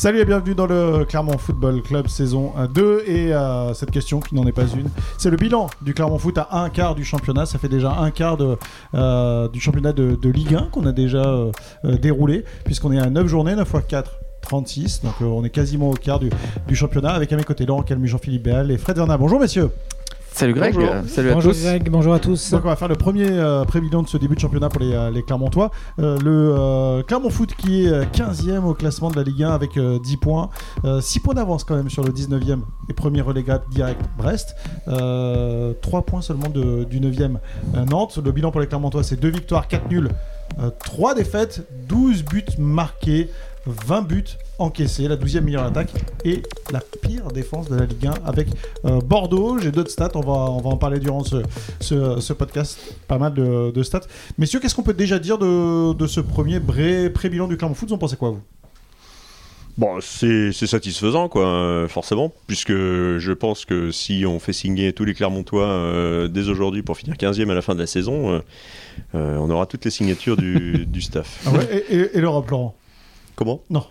Salut et bienvenue dans le Clermont Football Club saison 2 et euh, cette question qui n'en est pas une, c'est le bilan du Clermont Foot à un quart du championnat. Ça fait déjà un quart euh, du championnat de, Ligue 1 qu'on a déjà euh, euh, déroulé puisqu'on est à 9 journées, 9 x 4. 36, donc on est quasiment au quart du, championnat avec à mes côtés Laurent Calmu, Jean-Philippe Béal et Fred Vernat. Bonjour messieurs Salut Greg, Bonjour. salut à bonjour tous. Greg, bonjour à tous. Donc on va faire le premier euh, pré-bilan de ce début de championnat pour les, euh, les Clermontois. Euh, le euh, Clermont Foot qui est euh, 15e au classement de la Ligue 1 avec euh, 10 points. 6 points d'avance quand même sur le 19e et premier relégable direct Brest. 3 points seulement de- du 9e euh, Nantes. Le bilan pour les Clermontois c'est 2 victoires, 4 nuls, 3 défaites, 12 buts marqués. 20 buts encaissés, la 12e meilleure attaque et la pire défense de la Ligue 1 avec euh, Bordeaux. J'ai d'autres stats, on va, on va en parler durant ce, ce, ce podcast. Pas mal de, de stats. Messieurs, qu'est-ce qu'on peut déjà dire de, de ce premier pré-bilan du Clermont Foot? Vous en pensez quoi, vous? Bon, c'est satisfaisant, quoi, forcément, puisque je pense que si on fait signer tous les Clermontois euh, dès aujourd'hui pour finir 15e à la fin de la saison, euh, euh, on aura toutes les signatures du, du staff. ah ouais, Et, et- et l'Europe, Laurent Comment? Non,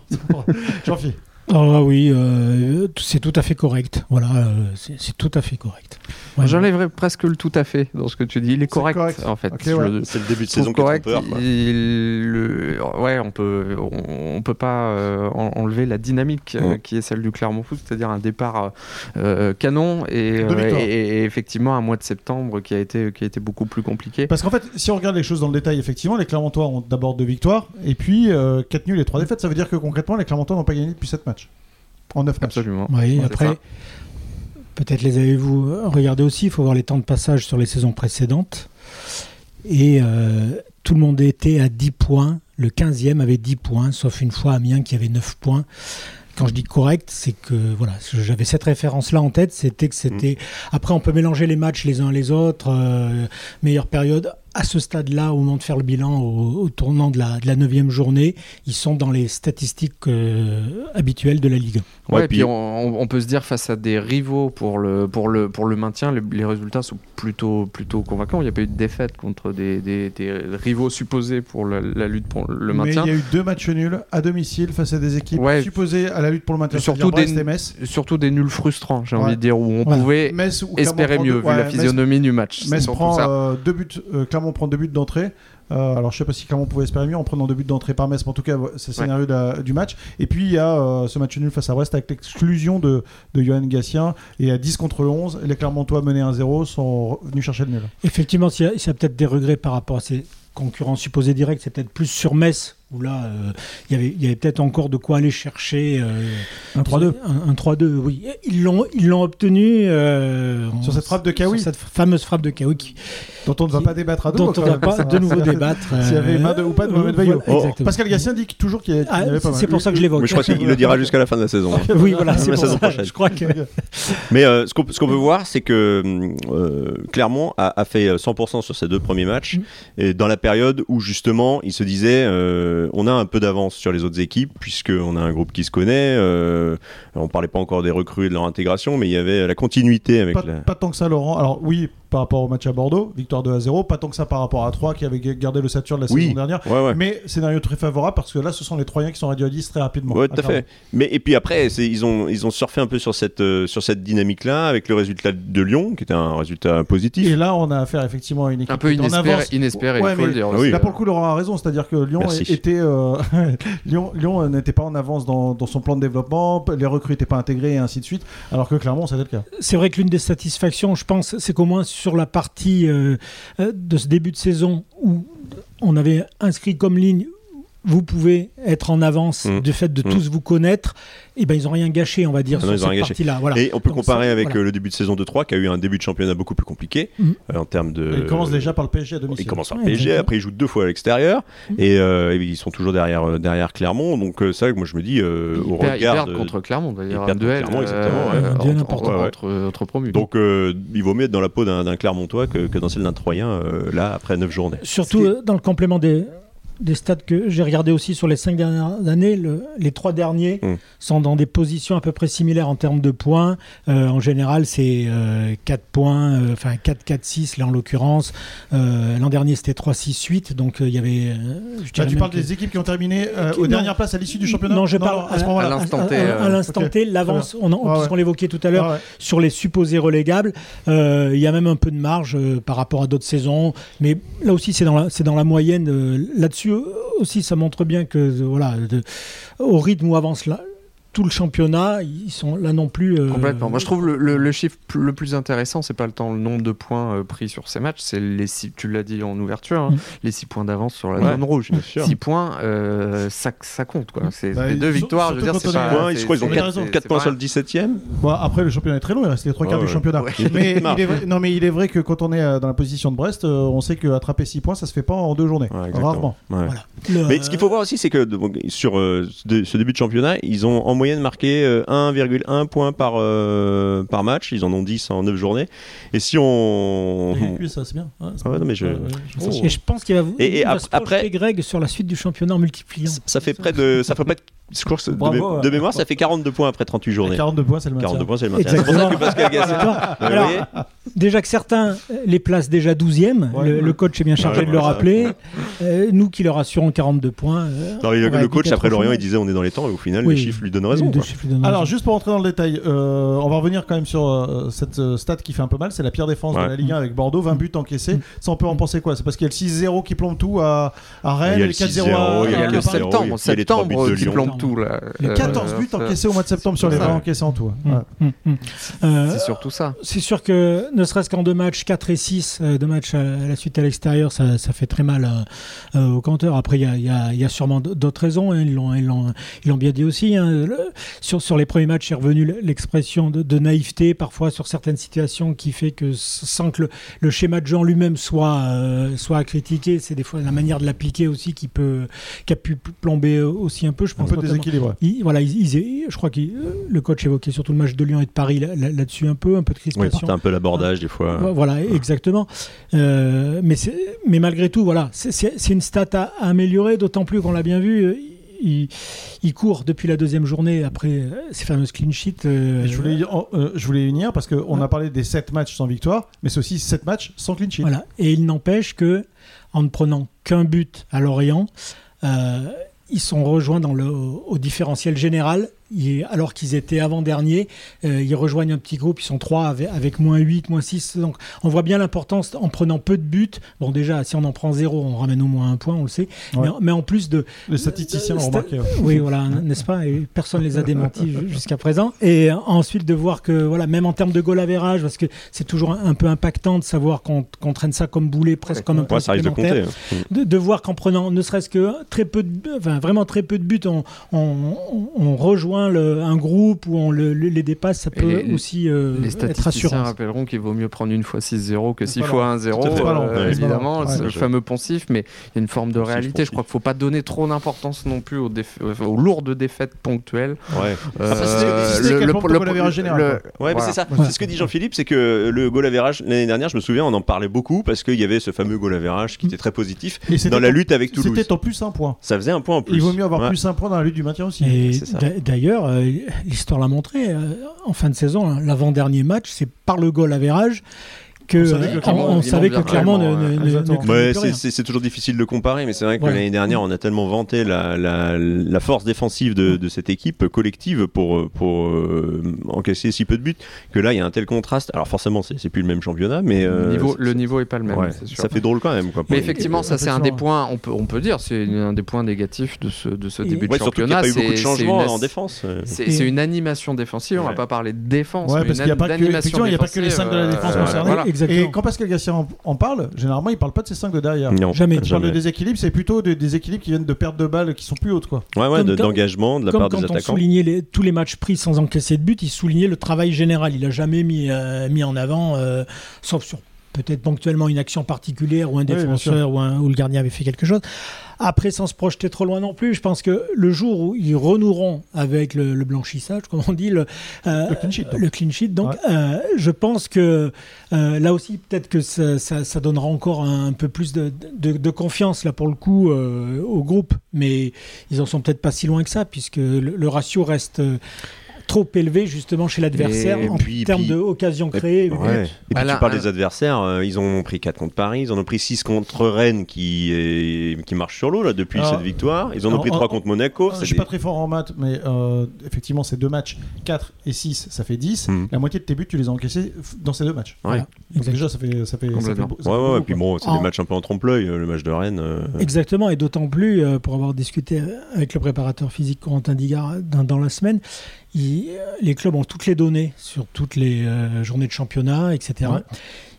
Jean-Philippe. Ah oui, euh, c'est tout à fait correct. Voilà, euh, c'est tout à fait correct. Ouais. J'enlèverais presque le tout à fait dans ce que tu dis. Il est correct, correct. en fait. Ouais. C'est le début de saison correct. Il- le- ouais, on peut, on, on peut pas euh, en- enlever la dynamique euh, Mm. qui est celle du Clermont Foot, c'est-à-dire un départ euh, canon et, euh, et- et effectivement un mois de septembre qui a été, qui a été beaucoup plus compliqué. Parce qu'en fait, si on regarde les choses dans le détail, effectivement, les Clermontois ont d'abord deux victoires et puis 4 nuls et 3 défaites. Ça veut dire que concrètement, les Clermontois n'ont pas gagné depuis 7 matchs. En 9 matchs. Absolument. Oui, Ouais, après, peut-être les avez-vous regardés aussi. Il faut voir les temps de passage sur les saisons précédentes. Et euh, tout le monde était à 10 points. Le 15e avait 10 points, sauf une fois Amiens qui avait 9 points. Quand je dis correct, c'est que voilà, j'avais cette référence-là en tête. C'était que c'était. Après, on peut mélanger les matchs les uns les autres. euh, meilleure période. À ce stade-là, au moment de faire le bilan, au, au tournant de la, de la 9e journée, ils sont dans les statistiques euh, habituelles de la Ligue. Ouais, Ouais, et puis puis- on, on peut se dire face à des rivaux pour le, pour le, pour le maintien, les, les résultats sont plutôt, plutôt convaincants. Il n'y a pas eu de défaite contre des, des, des rivaux supposés pour la, la lutte pour le Mais il maintien. y a eu deux matchs nuls à domicile face à des équipes Ouais. supposées à la lutte pour le maintien. Surtout des-. Surtout des nuls frustrants, j'ai Ouais. envie de dire, où on pouvait Metz espérer mieux vu la physionomie du match. Metz prend ça. euh, deux buts, euh, Clermont prend deux buts d'entrée. Euh, alors je sais pas si Clermont pouvait espérer mieux en prenant deux buts d'entrée par Metz, mais en tout cas c'est le scénario de la- du match. Et puis il y a euh, ce match nul face à Brest avec l'exclusion de, de Johan Gatien. Et à 10 contre 11, les Clermontois menés 1-0 sont venus chercher le nul. Effectivement, s'il y a, s'il y a peut-être des regrets par rapport à ces concurrents supposés directs, c'est peut-être plus sur Metz, où là, euh, il y avait, avait peut-être encore de quoi aller chercher. euh, Un 3-2. Un, un 3-2, oui. Ils l'ont, ils l'ont obtenu. euh, Sur cette frappe de Kawi. Sur cette fameuse frappe de Kawi, qui- Dont on ne va Qui- pas débattre à deux. dont on ne va pas de nouveau débattre. S'il y avait main de- ou pas de Mohamed. Voilà, exactement. Pascal Gatien dit toujours qu'il y, a- qu'il y Ah, avait pas c'est pour ça que je l'évoque. Mais je crois qu'il le dira jusqu'à la fin de la saison. hein. Oui, voilà, c'est La pour saison ça. prochaine. Je crois que. Mais euh, ce qu'on ce qu'on peut voir, c'est que euh, Clermont a, a fait 100% sur ses deux premiers matchs, Mm. et dans la période où justement il se disait euh, on a un peu d'avance sur les autres équipes, puisqu'on a un groupe qui se connaît, euh, on parlait pas encore des recrues et de leur intégration, mais il y avait la continuité avec Pas, la... pas tant que ça, Laurent. Alors, oui, par rapport au match à Bordeaux, victoire 2 à 0. Pas tant que ça par rapport à 3 qui avait gardé le Saturne la Oui. saison dernière. Ouais, ouais. Mais scénario très favorable parce que là, ce sont les Troyens qui sont réduits à 10 très rapidement. Ouais, tout à fait. Mais et puis après, ils ont ils ont surfé un peu sur cette euh, sur cette dynamique-là avec le résultat de Lyon, qui était un résultat positif. Et là, on a affaire effectivement à une équipe Un peu en inespéré, Ouais. Ah oui. Là, pour le coup, Laurent a raison. C'est-à-dire que Lyon Merci. était euh, Lyon, Lyon n'était pas en avance dans, dans son plan de développement, les recrues n'étaient pas intégrées et ainsi de suite. Alors que clairement, c'était le cas. C'est vrai que l'une des satisfactions, je pense, c'est qu'au moins sur la partie euh, euh, de ce début de saison où on avait inscrit comme ligne vous pouvez être en avance Mm. du fait de Mm. tous vous connaître, et ben ils ont rien gâché, on va dire, Ah non, sur ils cette partie-là. Voilà. Et on peut Donc comparer avec voilà. euh, le début de saison de 3 qui a eu un début de championnat beaucoup plus compliqué Mhm. euh, en termes de. Il commence déjà par le PSG à domicile. Il commence par Ouais, PSG, après ils jouent deux fois à l'extérieur et, euh, et ils sont toujours derrière euh, derrière Clermont. Donc euh, c'est vrai que moi je me dis euh, au Ils per- ils regard perdent de- contre Clermont d'ailleurs. Ils Un duel, Clermont, exactement, ouais. Entre, important. Ouais, ouais. entre- entre promus. donc euh, il vaut mieux être dans la peau d'un Clermontois que, que dans celle d'un Troyen euh, là après 9 journées. Surtout dans le complément des des stats que j'ai regardé aussi sur les cinq dernières années, le- les trois derniers Mm. sont dans des positions à peu près similaires en termes de points. Euh, en général, c'est euh, 4 points, euh, enfin 4, 4, 6 là en l'occurrence. Euh, L'an dernier, c'était 3, 6, 8. Donc euh, il y avait. euh, je dirais tu parles que- des équipes qui ont terminé euh, Qui- aux non. dernières places à l'issue du championnat Non, je parle à ce moment-là. à l'instant T, à- à euh, l'instant. T, l'avance, on, en- Ouais, puisqu'on ouais. l'évoquait tout à l'heure, Ah ouais. sur les supposés relégables. Euh, Il y a même un peu de marge euh, par rapport à d'autres saisons, mais là aussi c'est dans la, c'est dans la moyenne. euh, Là-dessus aussi, ça montre bien que euh, voilà, au rythme où avance là, tout le championnat, ils sont là non plus. euh, Complètement. Moi, je trouve le, le- le chiffre le plus intéressant, c'est pas le temps, le nombre de points euh, pris sur ces matchs, c'est les six, tu l'as dit en ouverture, hein, Mm. les 6 points d'avance sur la Ouais, zone rouge. bien sûr. 6 points, euh, ça, ça compte. quoi. C'est Bah, deux victoires, je veux dire, c'est pas. C'est- je crois qu'ils ont c'est- 4, raison. c'est- c'est points sur le 17ème. Bon, après, le championnat est très long, il reste les trois quarts Ouais, du ouais. championnat. Ouais. Mais Marche. il est vrai, non, mais il est vrai que quand on est dans la position de Brest, euh, on sait qu'attraper 6 points, ça se fait pas en deux journées. Rarement. Ouais. Voilà. Le- Mais ce qu'il faut voir aussi, c'est que donc, sur euh, ce début de championnat, ils ont en moyenne marqué euh, 1,1 point par, euh, par match. Ils en ont 10 en 9 journées. Et si on. Et puis, ça, c'est bien. Ouais, c'est Ah ouais, bien. non, mais je- Ouais, ouais, je sais Oh. pas. Et je pense qu'il va, vous- Et- et ap- après- Greg sur la suite du championnat en multipliant. Ça fait près de. Ça fait pas de. Je crois que c'est- de, Bravo, mé- ouais. de mémoire, ça fait 42 points après 38 journées. 42 points, c'est le maintien. 42 points, c'est le maintien. C'est pour ça que Pascal Gasset. Alors, déjà que certains euh, les placent déjà 12e, Ouais. le, le coach est bien chargé Ouais, de le rappeler. Euh, nous qui leur assurons 42 points. euh, Non, le, coach après Lorient, il disait on est dans les temps et au final Oui. les chiffres lui donnent raison. Quoi. lui donnent Alors, raison. juste pour rentrer dans le détail, euh, on va revenir quand même sur euh, cette euh, stat qui fait un peu mal. C'est la pire défense de la Ligue 1 avec Bordeaux, 20 buts encaissés. Mm. Ça, on peut en penser quoi? C'est parce qu'il y a le 6-0 qui plombe tout à, à Rennes, Il y a et le le 4-0 6-0, à, Il y a le septembre, septembre de qui plombe tout là. Les Euh, 14 buts encaissés au mois de septembre sur les ça. 20 encaissés en tout. ouais. Mm, Ouais. mm, mm. Euh, C'est surtout ça. C'est sûr que ne serait-ce qu'en deux matchs, 4 et 6, euh, deux matchs à, la suite à l'extérieur, ça, ça fait très mal euh, aux compteurs. Après, il y a, il y a- il y a sûrement d'autres raisons. hein. Ils l'ont ils l'ont- ils l'ont bien dit aussi. hein. Le- sur, sur les premiers matchs, est revenu l'expression de, de naïveté, parfois sur certaines situations, qui fait que sans que le, le schéma de jeu en lui-même soit, euh, soit à critiquer, c'est des fois la manière de l'appliquer aussi qui, peut, qui a pu plomber aussi un peu. Je Un pense peu notamment- déséquilibré. ils- voilà, ils- ils- je crois que le coach évoquait surtout le match de Lyon et de Paris là- là- là-dessus un peu, un peu de Oui, crispation. c'est un peu l'abordage des fois. Ouais, Voilà, exactement. Euh, mais, mais malgré tout, voilà, c'est- une stat à, à améliorer, d'autant plus qu'on l'a bien vu. euh, Il, il court depuis la deuxième journée après euh, ces fameuses clean sheets. euh, Et Je voulais, euh, je voulais y venir parce qu'on Ouais. a parlé des 7 matchs sans victoire, mais c'est aussi 7 matchs sans clean sheet. Voilà. Et il n'empêche que, en ne prenant qu'un but à Lorient, euh, ils sont rejoints dans le, au différentiel général. Ils- alors qu'ils étaient avant-derniers, euh, ils rejoignent un petit groupe, ils sont trois avec, avec moins 8, moins 6. Donc on voit bien l'importance en prenant peu de buts. Bon, déjà, si on en prend zéro, on ramène au moins un point, on le sait. Ouais. Mais, en- mais en plus de, Les statisticiens l'ont Sta- remarqué. ouais. oui, voilà, n'est-ce pas? Et personne les a démentis ju- jusqu'à présent. Et ensuite de voir que, voilà, même en termes de goal average, parce que c'est toujours un, un peu impactant de savoir qu'on traîne ça comme boulet, presque comme un point ça de compter. hein. De, de voir qu'en prenant ne serait-ce que très peu de, enfin vraiment très peu de buts, on, on, on rejoint le- un groupe où on le- le- les dépasse, ça peut les- aussi euh, Les être statisticiens rassurant. rappelleront qu'il vaut mieux prendre une fois 6-0 que C'est 6 pas fois long. 1-0. Tout à fait pas long. euh, évidemment, Ouais. le fameux poncif, mais il y a une forme de Poncif, réalité. Je crois qu'il ne faut pas donner trop d'importance non plus aux, aux lourdes défaites ponctuelles. Ouais. Euh, Ouais, c'est ça. C'est ce que dit Jean-Philippe, c'est que le goal average l'année dernière, je me souviens, on en parlait beaucoup parce qu'il y avait ce fameux goal average qui était très positif dans la en- lutte avec Toulouse. C'était en plus un point. Ça faisait un point en plus. Il vaut mieux avoir plus un point dans la lutte du maintien aussi. Et c'est ça. d'a- euh, l'histoire l'a montré, euh, en fin de saison, hein, l'avant-dernier match, c'est par le goal On savait que euh, on, savait que Clermont ne, ne- ouais. ne- ne Ouais, plus c'est- toujours difficile de comparer, mais c'est vrai que l'année dernière, on a tellement vanté la, la, la force défensive de, de cette équipe collective pour, pour euh, encaisser si peu de buts que là, il y a un tel contraste. Alors forcément, c'est plus le même championnat, mais le, euh, niveau, le niveau est pas le même, ouais, sûr. ça fait drôle quand même. Quoi, Mais effectivement, ça c'est un des points, on peut, on peut dire, c'est un des points négatifs de ce, de ce Et- début de Ouais, surtout qu'il n'y a championnat. pas eu beaucoup de c'est- changements une en défense. euh. C'est une animation défensive, on va Ouais. pas parler de défense, Ouais, parce qu'il n'y a pas que, il les 5 de la défense euh, concernés. Exactement. Et quand Pascal Gassien en, en parle, généralement, il parle pas de ces 5 de derrière. Non, Jamais. Quand il parle de déséquilibre, c'est plutôt des déséquilibres qui viennent de pertes de balles qui sont plus hautes. Quoi. Ouais, ouais, de- d'engagement de la Comme part des quand on attaquants. soulignait les- tous les matchs pris sans encaisser de but, il soulignait le travail général. Il a jamais mis, euh, mis en avant, euh, sauf sur peut-être ponctuellement une action particulière ou un défenseur ou, un- ou le gardien avait fait quelque chose. Après, sans se projeter trop loin non plus, je pense que le jour où ils renoueront avec le, le blanchissage, comme on dit, le, euh, Le clean sheet, donc. le clean sheet, donc Ouais. euh, je pense que euh, là aussi, peut-être que ça, ça- ça donnera encore un, un peu plus de, de- de confiance là pour le coup au groupe, mais ils en sont peut-être pas si loin que ça, puisque le, le ratio reste trop élevé justement chez l'adversaire Et en puis- termes d'occasions créées. Ouais. Et puis Bah là, tu parles un- des adversaires, euh, ils ont pris 4 contre Paris, ils en ont pris 6 contre Rennes qui, est- qui marche sur l'eau là depuis Alors, cette victoire, ils en ont pris en- 3 contre Monaco. C'est Je suis des- pas très fort en maths, mais euh, effectivement, ces deux matchs, 4 et 6, ça fait 10. Mhm. La moitié de tes buts, tu les as encaissés dans ces deux matchs. Ouais. Donc déjà, ça fait, ça fait, ça fait, Complètement. beau- ça Ouais, fait ouais, beaucoup, et puis bon, c'est En- des matchs un peu en trompe-l'œil, euh, le match de Rennes. euh, Exactement, et d'autant plus, euh, pour avoir discuté avec le préparateur physique Corentin Digard dans, dans la semaine, il- les clubs ont toutes les données sur toutes les euh, journées de championnat, etc. Ouais.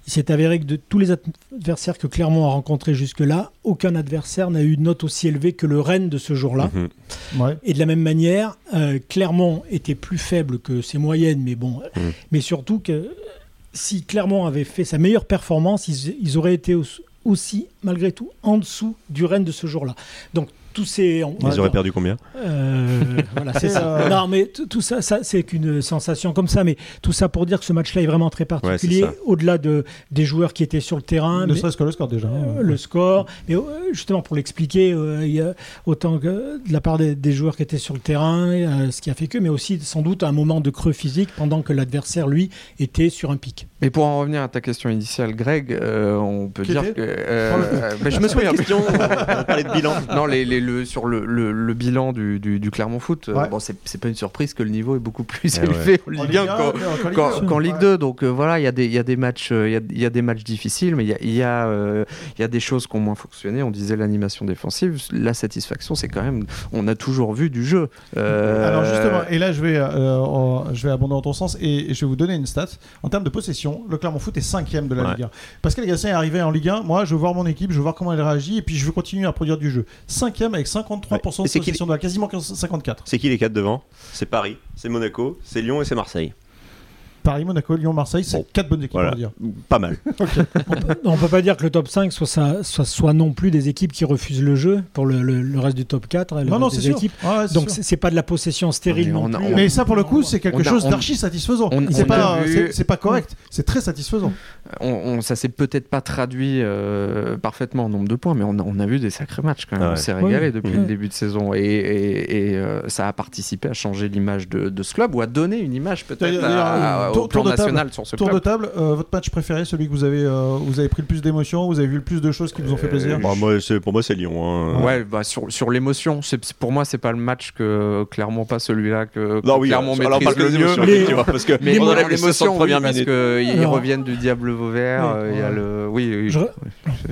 Il s'est avéré que de tous les adversaires que Clermont a rencontrés jusque-là, aucun adversaire n'a eu une note aussi élevée que le Rennes de ce jour-là. mhm. Ouais. Et de la même manière, euh, Clermont était plus faible que ses moyennes, mais bon, Mm. mais surtout que si Clermont avait fait sa meilleure performance, ils, ils auraient été au- aussi, malgré tout, en dessous du Rennes de ce jour-là. Donc tous ces, on- Ils auraient perdu combien euh, voilà, c'est ça. euh, Non, mais tout ça, ça c'est qu'une sensation comme ça. Mais tout ça pour dire que ce match-là est vraiment très particulier, Ouais, au-delà de, des joueurs qui étaient sur le terrain. Ne serait-ce que le score déjà. hein. le score. Mais euh, justement, pour l'expliquer, euh, il y a autant que de la part des, des joueurs qui étaient sur le terrain, euh, ce qui a fait que, mais aussi sans doute un moment de creux physique pendant que l'adversaire, lui, était sur un pic. Mais pour en revenir à ta question initiale, Greg, euh, on peut Qui dire que. euh, ben, je me souviens. question, on parlait de bilan. Non, les, les- le, sur le, le- le bilan du, du, du Clermont Foot, euh, Ouais. bon, c'est pas une surprise que le niveau est beaucoup plus Eh élevé en En Ligue 1 Ligue un, qu'en- Ligue qu'en deux. qu'en Ligue Ouais. 2. Donc euh, voilà, il y, a des- il y a des matchs, euh, il y a- il y, a des matchs difficiles, mais il y a, il y, a, euh, il y a des choses qui ont moins fonctionné. On disait l'animation défensive, la satisfaction, c'est quand même, on a toujours vu du jeu. Euh, Alors justement, et là je vais, euh, en- je vais abonder dans ton sens et, et je vais vous donner une stat. En termes de possession, le Clermont Foot est cinquième de la Ouais. Ligue 1. Pascal Gassin est arrivé en Ligue 1, moi je veux voir mon équipe, je veux voir comment elle réagit et puis je veux continuer à produire du jeu. Avec 53% Ouais. Et de possession de la quasiment 54. C'est qui les 4 devant? C'est Paris, c'est Monaco, c'est Lyon et c'est Marseille. Paris, Monaco, Lyon, Marseille, c'est Bon. quatre bonnes équipes, Voilà. on va dire. Pas mal. On peut pas dire que le top 5 soit, ça- soit, soit non plus des équipes qui refusent le jeu pour le, le- le reste du top 4. le Non, non, reste c'est des sûr. équipes. Ouais, ouais, Donc c'est pas de la possession stérile Mais non on plus. on- Mais ça, pour le coup, c'est quelque chose d'archi satisfaisant. C'est pas, vu- pas correct, c'est très satisfaisant. on, on- ça s'est peut-être pas traduit euh, parfaitement en nombre de points, mais on a, on a vu des sacrés matchs quand même. Ah ouais. On s'est régalé Ouais. depuis le début de saison et, et- et, euh, ça a participé à changer l'image de, de ce club ou à donner une image peut-être Euh, tour- au plan tour de table. national sur ce Tour club. de table, euh, votre match préféré, celui que vous avez, euh, vous avez pris le plus d'émotions, vous avez vu le plus de choses qui vous ont fait plaisir Bah, moi, c'est- pour moi, c'est Lyon. hein. Ouais, bah, sur, sur l'émotion, c'est- c'est- pour moi, c'est pas le match que clairement pas celui-là que, que Non, oui, clairement alors, maîtrise pas le mieux. Les- parce que Mais on enlève les 60 l'émotion, oui, parce qu'ils reviennent du diable Vauvert. Oui. euh, il y a le... Oui,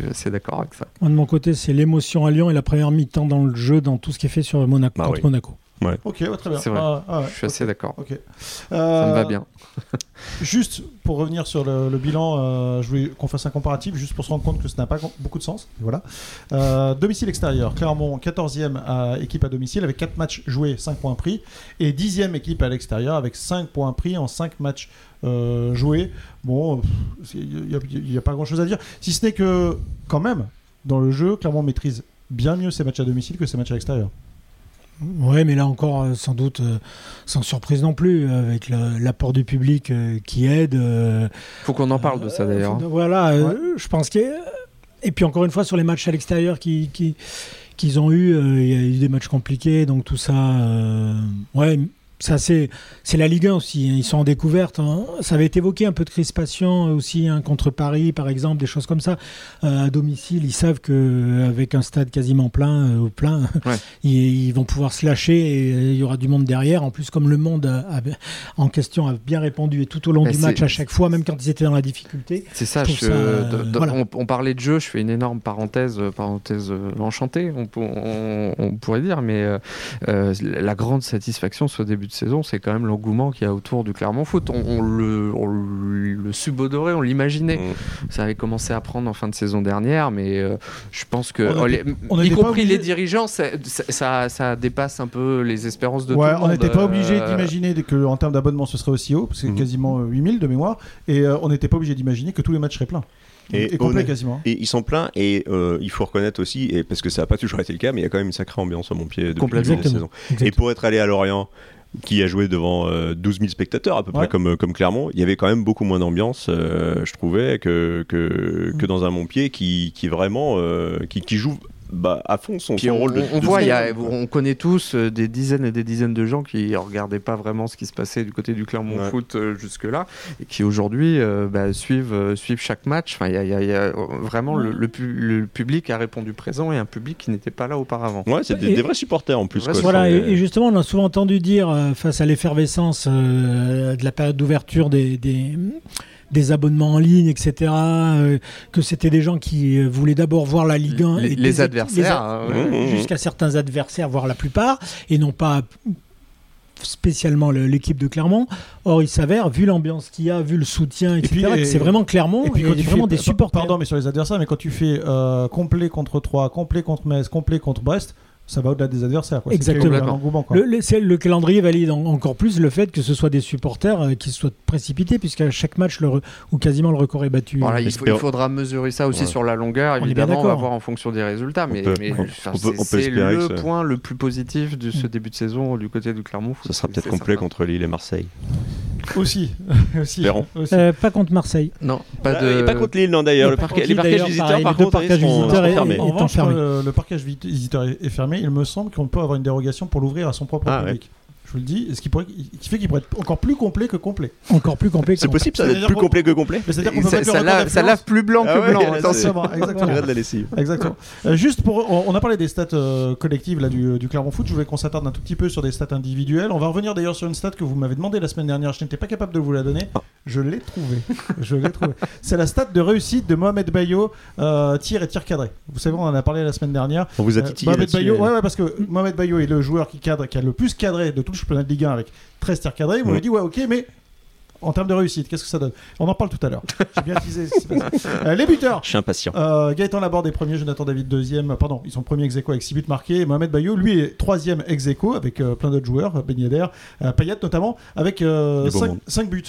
assez d'accord avec ça. Moi, de mon côté, c'est l'émotion à Lyon et la première mi-temps dans le jeu, dans tout ce qui est fait sur Monaco, Bah contre oui. Ok, ouais, très bien. C'est vrai. Ah, ah ouais, Je suis assez d'accord. Ça me Euh, va bien. Juste pour revenir sur le, le bilan, euh, je voulais qu'on fasse un comparatif, juste pour se rendre compte que ça n'a pas beaucoup de sens. Voilà. Euh, domicile extérieur, Clermont 14e à, équipe à domicile avec 4 matchs joués, 5 points pris. Et 10e équipe à l'extérieur avec 5 points pris en 5 matchs euh, joués. Bon, il n'y a, pas grand-chose à dire. Si ce n'est que, quand même, dans le jeu, Clermont maîtrise bien mieux ses matchs à domicile que ses matchs à l'extérieur. Ouais, mais là encore, euh, sans doute, euh, sans surprise non plus, euh, avec l'apport du public qui aide. Faut qu'on en parle de ça d'ailleurs. Euh, Voilà, je pense que. Et puis encore une fois, sur les matchs à l'extérieur qui, qui- qu'ils ont eu, euh, il y a eu des matchs compliqués, donc tout ça. euh, ouais, ça c'est c'est la Ligue 1 aussi. hein, ils sont en découverte. hein. Ça avait été évoqué un peu de crispation aussi hein, contre Paris, par exemple, des choses comme ça. Euh, à domicile, ils savent que avec un stade quasiment plein, euh, au plein, Ouais. ils, ils vont pouvoir se lâcher et euh, il y aura du monde derrière. En plus, comme le monde a- a- en question a bien répondu et tout au long Mais du match à chaque fois, même quand ils étaient dans la difficulté. C'est ça, Je ça, euh, voilà. on, on parlait de jeu, je fais une énorme parenthèse, euh, parenthèse euh, enchantée, on, peut- on- on pourrait dire, mais euh, euh, la grande satisfaction ce début de saison, c'est quand même l'engouement qu'il y a autour du Clermont Foot. On, on le, on le subodorait, on l'imaginait. Mm. Ça avait commencé à prendre en fin de saison dernière, mais euh, je pense que, On était- on y compris obligé- les dirigeants, ça, ça dépasse un peu les espérances de ouais, tout le on n'était pas obligé Euh, d'imaginer que en termes d'abonnement ce serait aussi haut, parce que c'est Mhm. quasiment euh, 8000 de mémoire, et euh, on n'était pas obligé d'imaginer que tous les matchs seraient pleins. Et, complet quasiment. Et ils sont pleins et euh, il faut reconnaître aussi, et parce que ça n'a pas toujours été le cas, mais il y a quand même une sacrée ambiance à mon pied depuis la saison. Et pour être allé à Lorient, qui a joué devant 12 000 spectateurs à peu près comme, comme Clermont, il y avait quand même beaucoup moins d'ambiance, je trouvais, que, que, que, dans un Montpied qui, qui vraiment qui, qui joue bah, à fond son, rôle de, on, voit, on connaît tous euh, des dizaines et des dizaines de gens qui regardaient pas vraiment ce qui se passait du côté du Clermont Foot euh, jusque-là et qui aujourd'hui euh, bah, suivent, suivent chaque match. Enfin, y y a, vraiment le, le, public a répondu présent et un public qui n'était pas là auparavant. Ouais, c'est des, vrais supporters en plus. voilà, et, justement, on a souvent entendu dire face à l'effervescence de la période d'ouverture des, des des abonnements en ligne, etc. Euh, que c'était des gens qui euh, voulaient d'abord voir la Ligue 1. Les, et les adversaires. Hein, jusqu'à certains adversaires, voire la plupart, et non pas spécialement l'équipe de Clermont. Or, il s'avère, vu l'ambiance qu'il y a, vu le soutien, etc., que c'est vraiment Clermont et, puis quand vraiment des supporters. Pardon, mais sur les adversaires, mais quand tu fais euh, complet contre 3, complet contre Metz, complet contre Brest, ça va au-delà des adversaires. Quoi. Exactement. Le, le, calendrier valide encore plus le fait que ce soit des supporters euh, qui soient précipités, puisqu'à chaque match, le, ou quasiment le record est battu. il, faudra mesurer ça aussi sur la longueur, évidemment, on, va voir en fonction des résultats, mais, c'est le point le plus positif de ce début de saison du côté du Clermont. Ça sera peut-être complet contre Lille et Marseille. Aussi. aussi, euh, pas contre Marseille. Non, pas, pas contre Lille, non d'ailleurs. Le les parquages visiteurs, par contre, sont fermés. Le parquage visiteur est fermé. Il me semble qu'on peut avoir une dérogation pour l'ouvrir à son propre ah, public je vous le dis, ce qui, pourrait, qui fait qu'il pourrait être encore plus complet que complet. Encore plus complet C'est possible ça d'être plus complet que complet C'est-à-dire qu'on ça, ça, lave, ça, lave, plus blanc que ah blanc. Exactement. exactement. la lessive. exactement. Euh, juste pour. On a parlé des stats euh, collectives là, du, du, Clermont Foot. Je voulais qu'on s'attarde un tout petit peu sur des stats individuelles. On va revenir d'ailleurs sur une stat que vous m'avez demandé la semaine dernière. Je n'étais pas capable de vous la donner. Je l'ai trouvée. Je l'ai trouvée. C'est la stat de réussite de Mohamed Bayo, euh, tir et tir cadré. Vous savez, on en a parlé la semaine dernière. On vous a titillé. Mohamed Bayo, ouais, ouais, parce que Mohamed Bayo est le joueur qui, cadre, qui a le plus cadré de tout le championnat de Ligue 1 avec 13 tirs cadrés. Vous m'avez dit, ouais, ok, mais en termes de réussite, qu'est-ce que ça donne? On en parle tout à l'heure. J'ai bien teasé. Euh, les buteurs. Je suis impatient. Euh, Gaëtan Laborde est premier, Jonathan David deuxième. Pardon, ils sont premiers ex avec 6 buts marqués. Mohamed Bayou, lui, est troisième ex avec euh, plein d'autres joueurs, Ben Yedder, Payet notamment, avec 5, buts.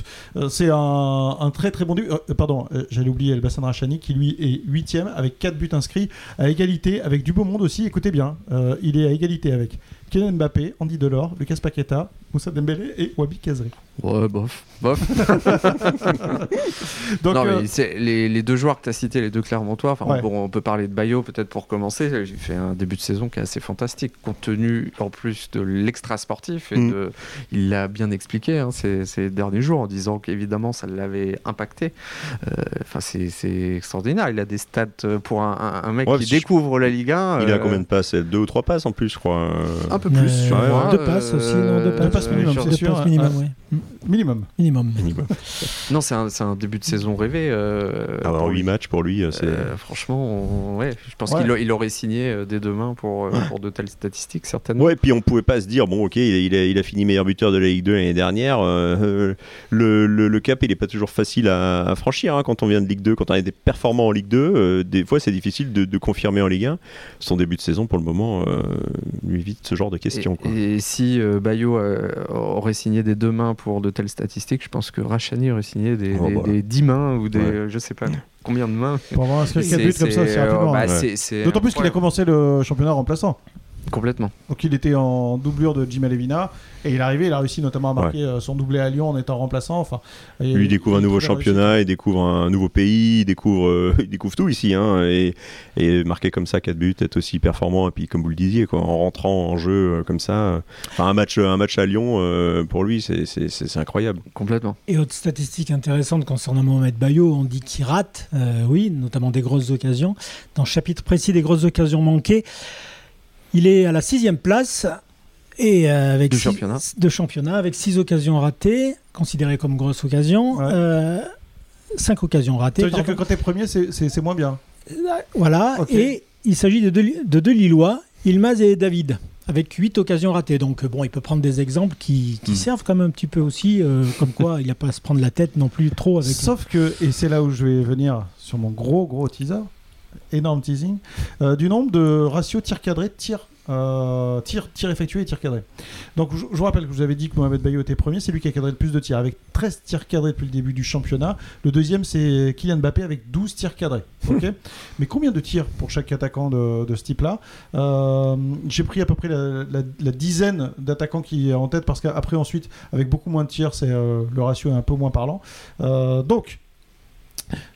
c'est un, très très bon but. pardon, j'allais oublier El Bassan Rachani qui lui est huitième avec 4 buts inscrits à égalité avec du beau monde aussi. Écoutez bien, il est à égalité avec Kylian Mbappé, Andy Delors, Lucas Paqueta, Moussa Dembélé et Wabi Kazri. Ouais, bof. bof. Donc, non, mais euh, les, les, deux joueurs que tu as cités, les deux Clermontois, enfin, on, peut parler de Bayo peut-être pour commencer. J'ai fait un début de saison qui est assez fantastique, compte tenu en plus de l'extra sportif. Et mm. de, il l'a bien expliqué hein, ces, ces, derniers jours en disant qu'évidemment ça l'avait impacté. Euh, enfin, c'est extraordinaire. Il a des stats pour un, un, mec qui découvre la Ligue 1. Il a euh, combien de passes? Deux ou trois passes en plus, je crois peu plus. deux passes aussi, non, deux passes, minimum, c'est sûr. minimum, ouais. Minimum. Minimum. non, c'est un, un, début de saison rêvé. Euh, Alors, 8 matchs pour lui, c'est. Euh, franchement, ouais, je pense qu'il il aurait signé euh, dès demain pour, euh, pour de telles statistiques, certainement. Ouais, puis on pouvait pas se dire, bon, ok, il a, il a, fini meilleur buteur de la Ligue 2 l'année dernière. le, le, le, cap, il est pas toujours facile à, franchir hein, quand on vient de Ligue 2. Quand on est des performants en Ligue 2, des fois, c'est difficile de, de, confirmer en Ligue 1. Son début de saison, pour le moment, lui évite ce genre de questions. Et, et si Bayo aurait signé dès demain pour de telles statistiques, je pense que Rachani aurait signé des, oh, des, 10 mains ou des, je sais pas combien de mains. Pour avoir 4 buts comme ça, c'est rapidement. Bah, D'autant plus qu'il a commencé le championnat remplaçant. Complètement. Donc il était en doublure de Jim Alevina et il est arrivé, il a réussi notamment à marquer euh, son doublé à Lyon en étant remplaçant. Enfin, Lui il découvre un nouveau championnat, il découvre un nouveau pays, il découvre, euh, il découvre tout ici. Hein, et, et, marquer comme ça 4 buts, être aussi performant, et puis comme vous le disiez, quoi, en rentrant en jeu euh, comme ça. Enfin, un match, un match à Lyon, pour lui, c'est incroyable. Complètement. Et autre statistique intéressante concernant Mohamed Bayo, on dit qu'il rate, oui, notamment des grosses occasions. Dans le chapitre précis des grosses occasions manquées, il est à la sixième place et euh, avec de, six, championnat. de championnat avec six occasions ratées, considérées comme grosses occasions. Euh, cinq occasions ratées. Ça veut dire que quand tu es premier, c'est moins bien. Euh, voilà. Et il s'agit de, de, deux Lillois, Ilmaz et David avec huit occasions ratées. Donc bon, il peut prendre des exemples qui, qui hmm. servent quand même un petit peu aussi, comme quoi il n'y a pas à se prendre la tête non plus trop avec. Sauf que, et c'est là où je vais venir sur mon gros gros teaser, énorme teasing, du nombre de ratios tir cadré, tir euh, tir, tir effectué et tir cadré. Donc je, je vous rappelle que je vous avais dit que Mohamed Bayo était premier, c'est lui qui a cadré le plus de tirs, avec 13 tirs cadrés depuis le début du championnat. Le deuxième, c'est Kylian Mbappé avec 12 tirs cadrés. ok Mais combien de tirs pour chaque attaquant de, de ce type-là Euh, J'ai pris à peu près la, la- la dizaine d'attaquants qui est en tête, parce qu'après, ensuite, avec beaucoup moins de tirs, c'est euh, le ratio est un peu moins parlant. Euh, donc,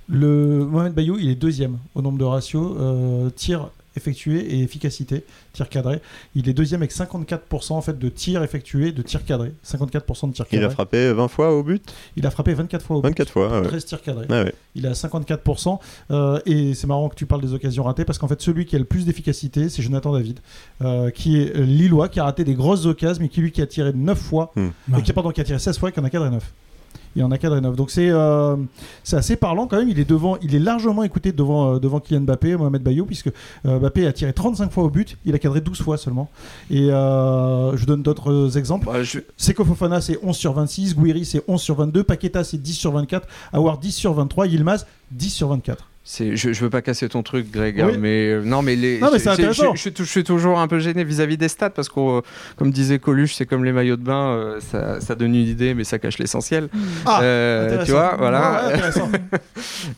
le Mohamed Bayou, il est deuxième au nombre de ratios euh, tirs effectués et efficacité, tir cadré. Il est deuxième avec 54% en fait de tirs effectués, de tirs cadrés. 54% de tirs Il cadrés. a frappé 20 fois au but? Il a frappé 24 fois au but, 24 fois, ah ouais. 13 tirs cadrés. Ah ouais. Il à 54%. euh, et c'est marrant que tu parles des occasions ratées parce qu'en fait, celui qui a le plus d'efficacité, c'est Jonathan David, euh, qui est Lillois, qui a raté des grosses occasions, mais qui lui qui a tiré 9 fois, Hmm. et qui, pardon, qui a tiré 16 fois et qui en a cadré 9. Il en a cadré 9. Donc c'est euh, c'est assez parlant quand même. Il est, devant, il est largement écouté devant, euh, devant Kylian Mbappé, Mohamed Bayou, puisque euh, Mbappé a tiré 35 fois au but, il a cadré 12 fois seulement. Et euh, je donne d'autres exemples. Bah, je- Seko Fofana c'est 11 sur 26, Guiri c'est 11 sur 22, Paqueta c'est 10 sur 24, Awar 10 sur 23, Yilmaz 10 sur 24. C'est, je, je veux pas casser ton truc, Greg, Oui. hein, mais euh, non, mais les. Non, mais je- c'est je- intéressant. Je, je suis tou- je suis toujours un peu gêné vis-à-vis des stats parce que, euh, comme disait Coluche, c'est comme les maillots de bain, euh, ça, ça donne une idée, mais ça cache l'essentiel. Ah, Euh, intéressant. tu vois, voilà. Ouais,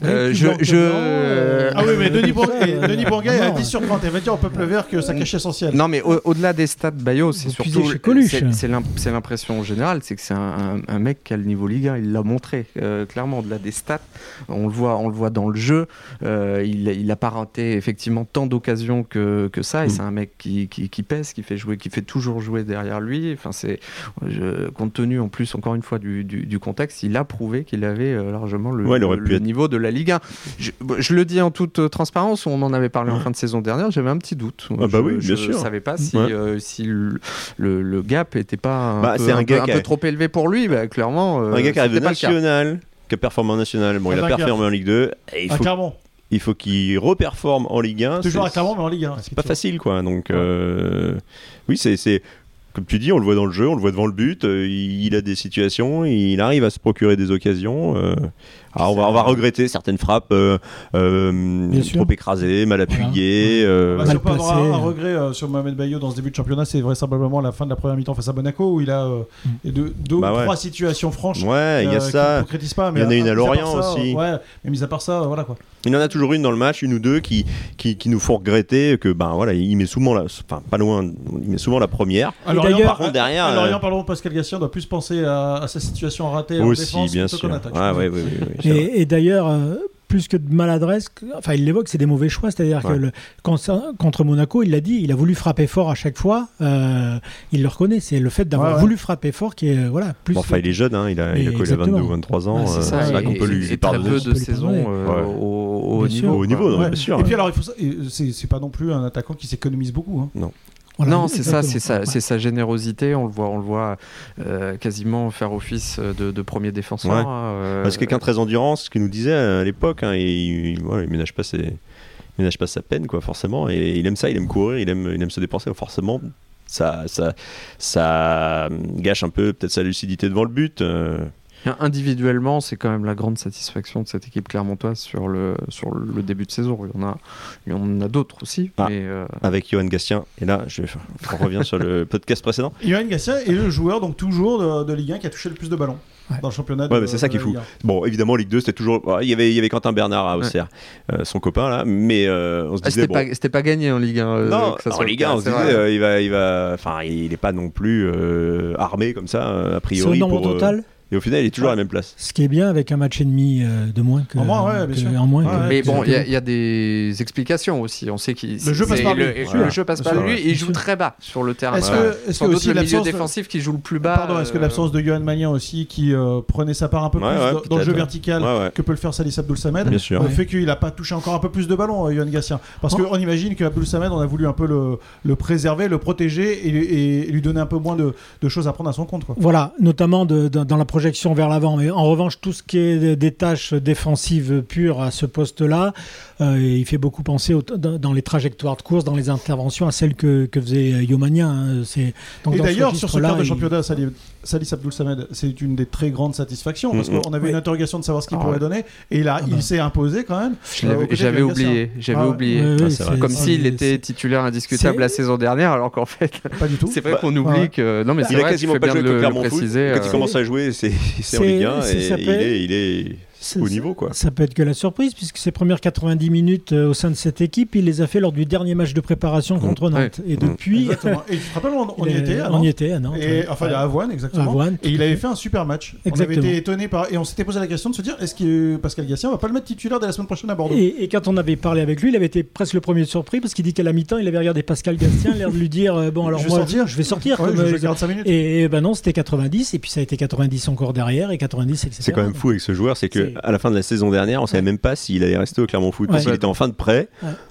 Oui, je, ah oui, mais Denis Bourguet, Denis Bourguet a non. 10 sur 30. Il va dire au peuple vert que ça cache l'essentiel. Non, mais au- au-delà des stats, Bayo, c'est Vous surtout. puisez chez Coluche. c'est- C'est l'im- c'est l'impression générale, c'est que c'est un, un- un mec qui a le niveau Ligue 1, il l'a montré euh, clairement. Au-delà des stats, on le voit, on le voit dans le jeu. Euh, il, il a pas raté effectivement tant d'occasions que, que ça. Et Mm. c'est un mec qui, qui, qui pèse, qui fait jouer, qui fait toujours jouer derrière lui. Enfin, c'est compte tenu en plus encore une fois du, du- du contexte, il a prouvé qu'il avait euh, largement le, Ouais, être- niveau de la Ligue 1. Je, je le dis en toute euh, transparence, on en avait parlé en fin de saison dernière. J'avais un petit doute. Ah bah je, oui, bien je sûr. savais pas si, Ouais. euh, si le, gap était pas un, Bah, peu, c'est un un gars peu- un qui peu a- trop élevé pour lui. Bah, clairement, euh, Un gars qui arrive pas le cas. Performé en national. Bon, il a performé en Ligue 2. Et il faut, il faut qu'il reperforme en Ligue 1. Toujours C'est- à Clermont, mais en Ligue 1. C'est pas facile, quoi. Donc, euh, oui, c'est, comme tu dis, on le voit dans le jeu, on le voit devant le but. euh, il, il a des situations, il arrive à se procurer des occasions. euh. Alors, on va, on va regretter certaines frappes euh, euh, trop écrasées, mal appuyées. euh, Bah, si Mal on peut avoir un, un regret euh, sur Mohamed Bayo dans ce début de championnat, c'est vraisemblablement la fin de la première mi-temps face à Monaco où il a euh, Mm. deux, deux Bah ou ouais. trois situations franches. ouais, il y euh, a ça. concrétisent pas. Il y en a une à Lorient ça, aussi. Ouais, mais mis à part ça, euh, voilà quoi. Il y en a toujours une dans le match, une ou deux, qui, qui, qui nous font regretter que, ben voilà, il met souvent la, enfin, pas loin, il met souvent la première. À Et Lorient, d'ailleurs- par contre, derrière, euh, Lorient, pardon, Pascal Gassien doit plus penser à, à sa situation ratée en Aussi, défense bien plutôt sûr. qu'en attaque. Ah, ouais. Et, et d'ailleurs, euh, plus que de maladresse, enfin il l'évoque, c'est des mauvais choix. C'est-à-dire que le, ça- contre Monaco, il l'a dit, il a voulu frapper fort à chaque fois. euh, il le reconnaît, c'est le fait d'avoir Ouais, ouais. voulu frapper fort qui est voilà plus. Bon, enfin, il est jeune, hein, il a, il a Mais quoi, il a 22 exactement. ou 23 ans. Ouais, c'est euh, ça, et- qu'on peut lui très pardonner. peu de lui euh, Ouais. au, au Bien sûr. niveau. Au quoi. niveau, non, Ouais. bien sûr. Et puis alors, il faut ça- et c'est c'est pas non plus un attaquant qui s'économise beaucoup. hein. Voilà, non, c'est ça, c'est Ouais. c'est sa générosité. On le voit, on le voit euh, quasiment faire office de, de premier défenseur. Ouais. hein, euh, Bah, c'est quelqu'un très endurant, ce qu'il nous disait à l'époque. hein, et il, voilà, il ménage pas ses, il ménage pas sa peine, quoi, forcément. Et il aime ça, il aime courir, il aime, il aime se dépenser. donc forcément, ça, ça, ça gâche un peu peut-être sa lucidité devant le but. euh. Individuellement, c'est quand même la grande satisfaction de cette équipe clermontoise sur le, sur le début de saison. Il y en a, il y en a d'autres aussi. Ah. Mais, euh, avec Johan Gastien. Et là, je, on revient sur le podcast précédent. Johan Gatien est le joueur donc toujours de, de Ligue 1 qui a touché le plus de ballons Ouais. dans le championnat. Ouais, c'est ça qui est fou. Ligue 1. Bon, évidemment, Ligue 2, c'était toujours. ouais, il, y avait, il y avait Quentin Bernard à Auxerre, euh, son copain là. Mais euh, on se ah, disait. c'était bon, pas, c'était pas gagné en Ligue 1. euh, non, que ça en Ligue 1, cas, on se c'est disait, euh, il va, il va, enfin, il n'est pas non plus euh, armé comme ça, a Sur priori. le nombre pour, euh, total, et au final, il est toujours Ouais. à la même place. ce qui est bien avec un match et demi euh, de moins que. En moins, ouais, bien que- sûr. En moins Ouais, que-. Mais que- bon, il y, a- il y a des explications aussi. On sait qu'il Le jeu passe par lui. Le, Voilà. le jeu passe par lui et il joue très bas sur le terrain. Est-ce que, Sans que doute aussi le milieu l'absence de- défensif qui joue le plus bas. Pardon, est-ce que euh, l'absence de Johan Magnan aussi, qui euh, prenait sa part un peu Ouais, plus ouais, dans, dans le jeu vertical Ouais, ouais. que peut le faire Salis Abdul Samed, Bien sûr. Ouais. fait qu'il n'a pas touché encore un peu plus de ballons, euh, Johan Gatien. Parce qu'on imagine qu'Abdul Samed, on a voulu un peu le, le préserver, le protéger et, lui donner un peu moins de, choses à prendre à son compte. Quoi. Voilà, notamment dans la projection vers l'avant. Mais en revanche, tout ce qui est des- tâches défensives pures à ce poste-là, euh, il fait beaucoup penser au- dans les trajectoires de course, dans les interventions, à celles que, que faisait Yomania. hein. Donc et d'ailleurs, sur ce quart de il- championnat, Salim, Salis Abdul Samed, c'est une des très grandes satisfactions parce Mhm. qu'on avait Oui. une interrogation de savoir ce qu'il Ah pourrait ouais. donner et il, a, Ah il bah. s'est imposé quand même. Euh, J'avais oublié, j'avais Ah ouais. oublié. Oui, Ah. Comme s'il était titulaire indiscutable la saison dernière, alors qu'en fait, Pas du tout. c'est vrai Bah, qu'on oublie ouais. que. Non, mais c'est Il a vrai, tu quasiment fais pas bien joué de avec le, le préciser. Quand euh, il commence à jouer, c'est c'est en Ligue 1 c'est- et est, il est Au niveau quoi. Ça peut être que la surprise, puisque ses premières 90 minutes euh, au sein de cette équipe, il les a fait lors du dernier match de préparation contre Nantes. Et depuis, Exactement. Et tu te rappelles, on, on y était. à on y Nantes. était à Nantes. Et, ouais. enfin, à Avoine, exactement. Avoine, Et il avait fait un super match. On avait Exactement. été étonné par. Et on s'était posé la question de se dire est-ce que Pascal Gatien va pas le mettre titulaire dès la semaine prochaine à Bordeaux Et, et quand on avait parlé avec lui, il avait été presque le premier surpris parce qu'il dit qu'à la mi-temps, il avait regardé Pascal Gastien, l'air de lui dire euh, Bon, alors Je vais moi, sortir. je vais sortir. Ouais, comme, je, euh, je garde 5 minutes. et, et ben non, c'était 90, et puis ça a été 90 encore derrière, et 90, etc. C'est quand même fou avec ce joueur, c'est que À la fin de la saison dernière, on savait même pas s'il allait rester au Clermont Foot parce qu'il était en fin de prêt.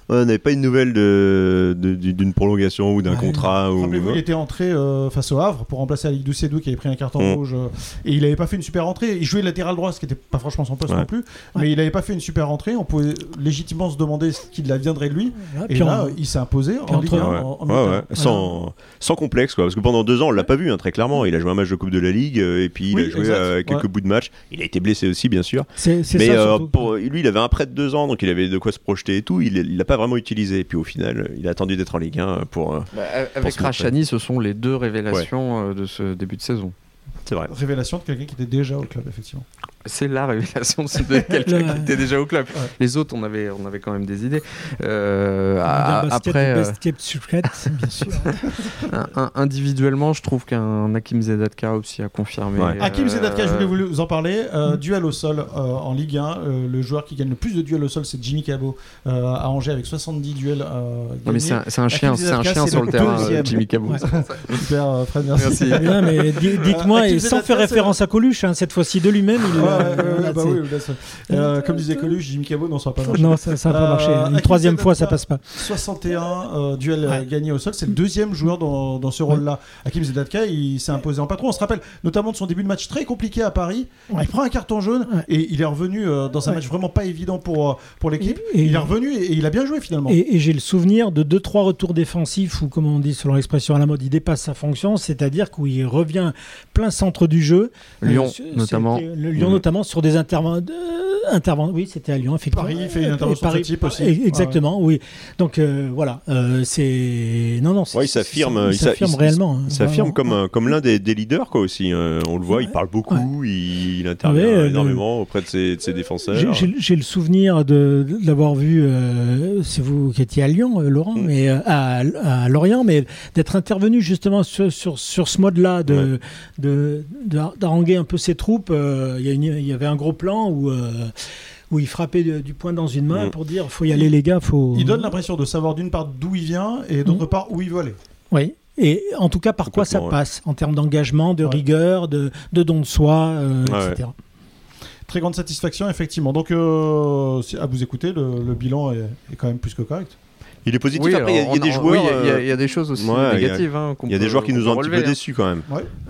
On n'avait pas une nouvelle de- de- d'une prolongation ou d'un Ouais. contrat ou Rappelez-vous, il était entré euh, face au Havre pour remplacer Ali Doucedou qui avait pris un carton Mm. rouge euh, et il n'avait pas fait une super entrée. Il jouait latéral droit, ce qui n'était pas franchement son poste Ouais. non plus, mais il n'avait pas fait une super entrée. On pouvait légitimement se demander ce qu'il adviendrait de lui. Et puis là, on- il s'est imposé en Ligue entre- 1. Ouais, en- en ouais, mi-temps. ouais. Sans, sans complexe, quoi. Parce que pendant deux ans, on l'a pas vu, hein, très clairement. Il a joué un match de Coupe de la Ligue, euh, et puis il Oui, a joué euh, quelques Ouais. bouts de match. Il a été blessé aussi, bien sûr. c'est c'est Mais ça, euh, surtout. pour, lui, il avait un prêt de deux ans, donc il avait de quoi se projeter et tout. Il il l'a pas vraiment utilisé. Et puis au final, il a attendu d'être en Ligue 1 pour. euh, bah, avec montrer. Rachani, ce sont les deux révélations euh, de ce début de saison. C'est vrai. Révélation de quelqu'un qui était déjà au club, effectivement. C'est la révélation de quelqu'un qui était déjà au club. Ouais. Les autres, on avait, on avait quand même des idées. Euh, à- après, euh, basket secret, bien sûr. un- un- individuellement, je trouve qu'un Hakim Zedatka aussi a confirmé. Ouais. Hakim euh, Zedatka, je voulais vous en parler. Euh, Duel au sol euh, en Ligue 1. euh, le joueur qui gagne le plus de duels au sol, c'est Jimmy Cabot euh, à Angers avec 70 duels. euh, Non, mais c'est un, un chien, Hakim c'est un chien sur le le terrain, deuxième. Jimmy Cabot. Ouais. Super, Fred, merci. Merci. Mais dites-moi, Hakim sans faire référence à Coluche, hein, cette fois-ci de lui-même, il Ouais, euh, bah c'est- oui, là, ça- euh, comme disait Coluche, Jimmy Cabot, non, ça va pas marcher. Non, ça n'a pas Euh, marché. Une troisième fois, ça passe pas. 61 euh, duels Ouais. gagnés au sol, c'est le deuxième joueur dans, dans ce rôle-là. Hakim Zedatka, il s'est imposé en patron. On se rappelle notamment de son début de match très compliqué à Paris. Ouais. Il prend un carton jaune Ouais. et il est revenu euh, dans un Ouais. match vraiment pas évident pour, pour l'équipe. Et- et- Il est revenu et, et il a bien joué finalement. Et, et j'ai le souvenir de deux trois retours défensifs où, comme on dit selon l'expression à la mode, il dépasse sa fonction, c'est-à-dire qu'il revient plein centre du jeu. Lyon, Euh, notamment. le Lyon Mhm. Notamment sur des interventions. oui, c'était à Lyon, effectivement. Paris fait une Et intervention de Paris- ce type aussi. Exactement, oui. Donc euh, voilà, euh, c'est non non, Ouais, il s'affirme, c'est- il il s'a- s'affirme réellement. hein, Il s'affirme comme, comme l'un des, des leaders, quoi, aussi. euh, on le voit, il parle beaucoup, il, il intervient Ouais, le- énormément auprès de ses, de ses défenseurs. J'ai- le souvenir de, de l'avoir vu, euh, c'est vous qui étiez à Lyon, euh, Laurent, Mm. mais euh, à, à Lorient, mais d'être intervenu justement sur, sur, sur ce mode-là, de, de, de- d'haranguer un peu ses troupes. euh, Il y, a une- il y avait un gros plan où, euh, où il frappait de- du poing dans une main Mm. pour dire faut y aller les gars, faut. Il donne l'impression de savoir d'une part d'où il vient et d'autre part où il veut aller. Oui. Et en tout cas, par quoi ça ouais. passe en termes d'engagement, de Ouais. rigueur, de, de don de soi, euh, etc. Très grande satisfaction, effectivement. Donc, euh, c'est- à vous écouter, le, le bilan est, est quand même plus que correct. Il est positif. Oui, Après, il y a- des joueurs. oui, il y a- euh, il y, a des choses aussi ouais, il y a- négatives. hein, Il y a des joueurs qui nous ont un petit peu hein. déçus quand même.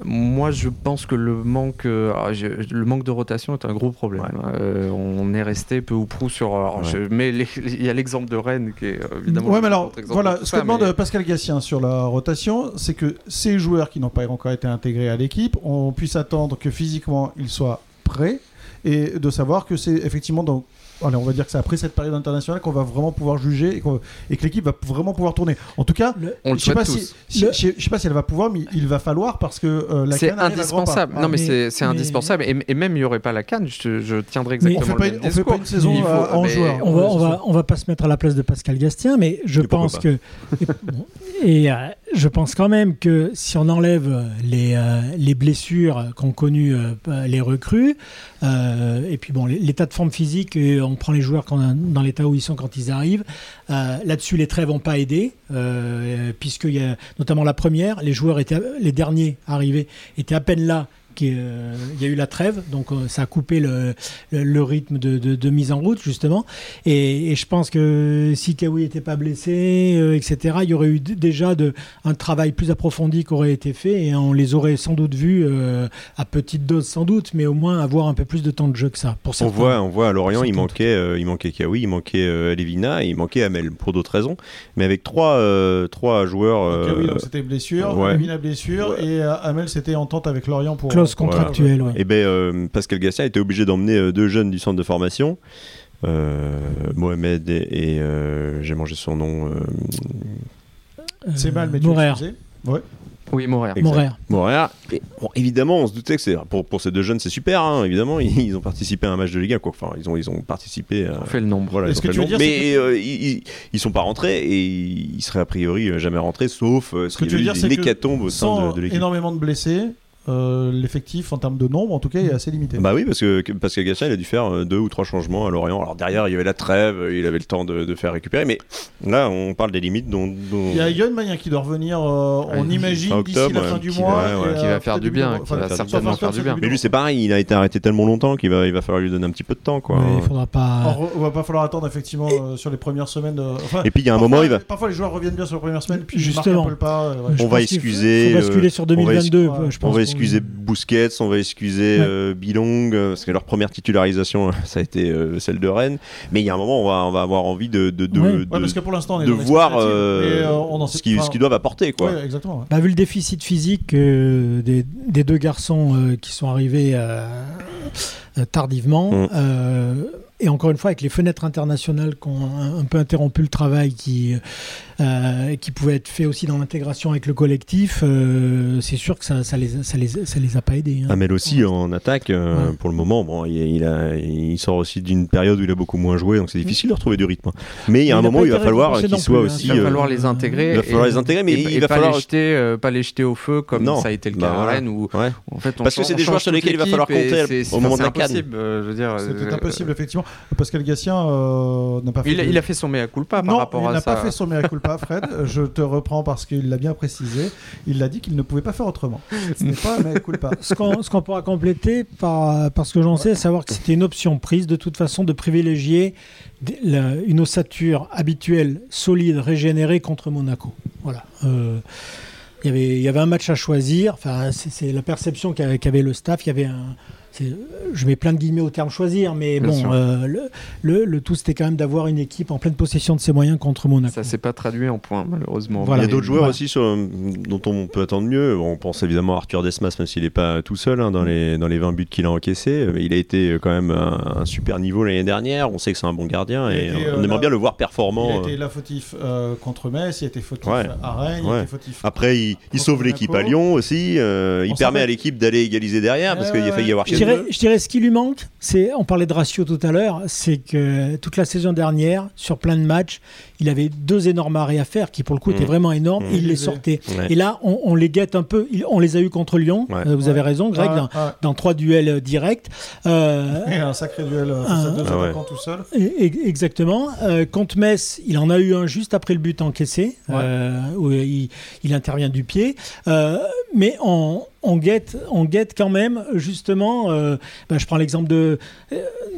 Moi, je pense que le manque, euh, alors, je- le manque de rotation est un gros problème. Euh, on est resté peu ou prou sur. alors, Ouais. je- mais il y a l'exemple de Rennes qui est évidemment. Ouais, mais alors, voilà, ce que demande mais- Pascal Gassien sur la rotation, c'est que ces joueurs qui n'ont pas encore été intégrés à l'équipe, on puisse attendre que physiquement ils soient prêts et de savoir que c'est effectivement dans. Allez, on va dire que c'est après cette période internationale qu'on va vraiment pouvoir juger et, que l'équipe va vraiment pouvoir tourner. En tout cas, Le- On le je sais pas souhaite si, tous. si- Le- je sais- je sais pas si elle va pouvoir, mais il va falloir parce que euh, la C'est indispensable. Ah, non, mais, mais- c'est indispensable. Et, et même il n'y aurait pas la canne, je, je tiendrais Mais- exactement on fait le même une- on fait pas une saison faut- à- en joueur. on va, on, va, on va pas se mettre à la place de Pascal Gastien, mais je Et pense que. Et, euh, je pense quand même que si on enlève les, euh, les blessures qu'ont connues euh, les recrues, euh, et puis bon, l'état de forme physique, et on prend les joueurs dans l'état où ils sont quand ils arrivent, euh, là-dessus les trêves n'ont pas aidé, euh, puisqu'il y a notamment la première, les joueurs étaient, les derniers arrivés étaient à peine là qui, euh, il y a eu la trêve, donc euh, ça a coupé le, le rythme de, de- de mise en route justement. Et, et je pense que si Kawi n'était pas blessé, euh, etc., il y aurait eu d- déjà de, un travail plus approfondi qui aurait été fait et on les aurait sans doute vus euh, à petite dose sans doute, mais au moins avoir un peu plus de temps de jeu que ça. Pour On voit, on voit à Lorient, il manquait, euh, il manquait Kawi, il manquait euh, Levina et il manquait Amel pour d'autres raisons. Mais avec trois, euh, trois joueurs. Euh, donc c'était blessure, ouais. Levina blessure, et euh, Amel c'était entente avec Lorient pour. Clause contractuelle, ouais. Et ben euh, Pascal Gastien était obligé d'emmener euh, deux jeunes du centre de formation, euh, Mohamed et, et, euh, j'ai mangé son nom. euh, C'est mal, mais tu. Ouais. Oui. Montréal. Et, bon, évidemment, on se doutait que c'est pour, pour ces deux jeunes, c'est super. hein, évidemment, ils, ils ont participé à un match de Ligue 1. Quoi. Enfin, ils ont, ils ont participé. À, On fait le nombre. Voilà, ils ont que tu le veux nombre. dire, mais euh, ils, ils- ils sont pas rentrés et ils seraient a priori jamais rentrés, sauf euh, Ce que tu veux dire, eu c'est une que hécatombe au sein de, de l'équipe. énormément de blessés, euh, l'effectif en termes de nombre, en tout cas, est assez limité. Bah oui, parce que que Pascal Gastien, il a dû faire euh, deux ou trois changements à Lorient. Alors derrière, il y avait la trêve, euh, il avait le temps de, de faire récupérer. Mais là, on parle des limites dont. dont- Il y a Yon qui doit revenir, euh, on imagine, d'ici la octobre, fin ouais, du qui mois. va- ouais, et, qui va faire du bien, qui va Enfin, certainement faire du bien. Mais lui, c'est pareil, il a été arrêté tellement longtemps qu'il va, il va falloir lui donner un petit peu de temps. Quoi. Il faudra pas. Alors, on va pas falloir attendre effectivement euh, sur les premières semaines. enfin, Et puis il y a un parfois, moment, il va. Parfois les joueurs reviennent bien sur les premières semaines, puis Justement. pas. ouais. On va excuser, basculer sur on va 2022. excuser- je pense On va qu'on- excuser Busquets, on va excuser Ouais. euh, Bilong, euh, parce que leur première titularisation, ça a été euh, celle de Rennes. Mais il y a un moment, on va, on va avoir envie de, de, de, Ouais. de- Ouais, parce que pour l'instant, on est de dans voir euh, euh, on en ce qu'ils doivent apporter. Quoi. Ouais, exactement. ouais. Bah, vu le déficit physique euh, des, des deux garçons euh, qui sont arrivés tardivement, Mm. euh, et encore une fois avec les fenêtres internationales qui ont un, un peu interrompu le travail qui, euh, qui pouvait être fait aussi dans l'intégration avec le collectif, euh, c'est sûr que ça, ça, les, ça, les, ça les a pas aidés. hein. Amel aussi en attaque euh, Ouais. pour le moment. Bon, il, il a, il sort aussi d'une période où il a beaucoup moins joué, donc c'est difficile de retrouver du rythme. Mais il y a un il a moment où il va falloir récompensé qu'il non soit plus, hein. aussi. Il va euh, falloir les intégrer. il va falloir et- les intégrer, mais et- il va pas falloir- les jeter, euh, pas les jeter au feu comme Non. ça a été le Bah cas à voilà. Rennes où Ouais. en fait on Parce que c'est des joueurs sur lesquels il va falloir compter c'est- au moment de la canne. impossible, je veux dire, C'est impossible, effectivement. Pascal Gassien n'a pas fait. Il, a- il fait son mea culpa par rapport il à n'a ça. pas fait son mea culpa, Fred. Je te reprends parce qu'il l'a bien précisé. Il l'a dit qu'il ne pouvait pas faire autrement. Ce n'est pas mea culpa. Ce qu'on pourra compléter, par, parce que j'en sais, savoir que c'était une option prise de toute façon de privilégier une ossature habituelle, solide, régénérée contre Monaco. Voilà. Euh, il y avait- un match à choisir. Enfin, c'est la perception qu'a- qu'avait le staff. Il y avait un. Je mets plein de guillemets au terme choisir, mais Bien bon, euh, le, le, le tout c'était quand même d'avoir une équipe en pleine possession de ses moyens contre Monaco. Ça s'est pas traduit en points malheureusement. Voilà. Il y a d'autres joueurs Voilà. aussi sur- dont on peut attendre mieux. On pense évidemment à Arthur Desmas, même s'il n'est pas tout seul hein, dans, les, dans les 20 buts qu'il a encaissés. Mais il a été euh, quand même à un super niveau l'année dernière. On sait que c'est un bon gardien Il et on euh, aimerait bien le voir Il performant. a été là fautif euh, contre Metz, il a été fautif Ouais. à Rennes, il a Ouais. été fautif. Après, il, il sauve l'équipe à. Lyon aussi. euh, il permet à l'équipe d'aller égaliser derrière parce qu'il a failli y avoir chez dirais, je dirais ce qui lui manque, c'est, on parlait de ratio tout à l'heure, c'est que toute la saison dernière, sur plein de matchs, il avait deux énormes arrêts à faire qui pour le coup étaient Mm. vraiment énormes Mm. et il les sortait. Ouais. Et là, on, on les guette un peu, il- on les a eu contre Lyon, Ouais. euh, vous Ouais. avez raison Greg, Ah, dans, ah. dans trois duels euh, directs. Euh, Et un sacré duel à deux Ah tout seul. Et- et- Exactement. Euh, contre Metz, il en a eu un juste après le but encaissé, Ouais. euh, où il, il intervient du pied. Euh, mais on, on, guette, on guette quand même, justement, euh, ben, je prends l'exemple de,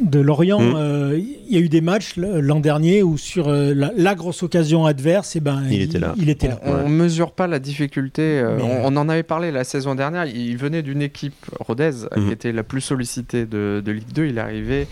de Lorient. Mm. euh, Il y a eu des matchs l'an dernier où sur euh, la, la grosse occasion adverse, et ben, Il était là. Il était là. On, on mesure pas la difficulté. euh, on, on en avait parlé la saison dernière. Il venait d'une équipe Rodez Mhm. qui était la plus sollicitée de, de Ligue 2. Il est arrivé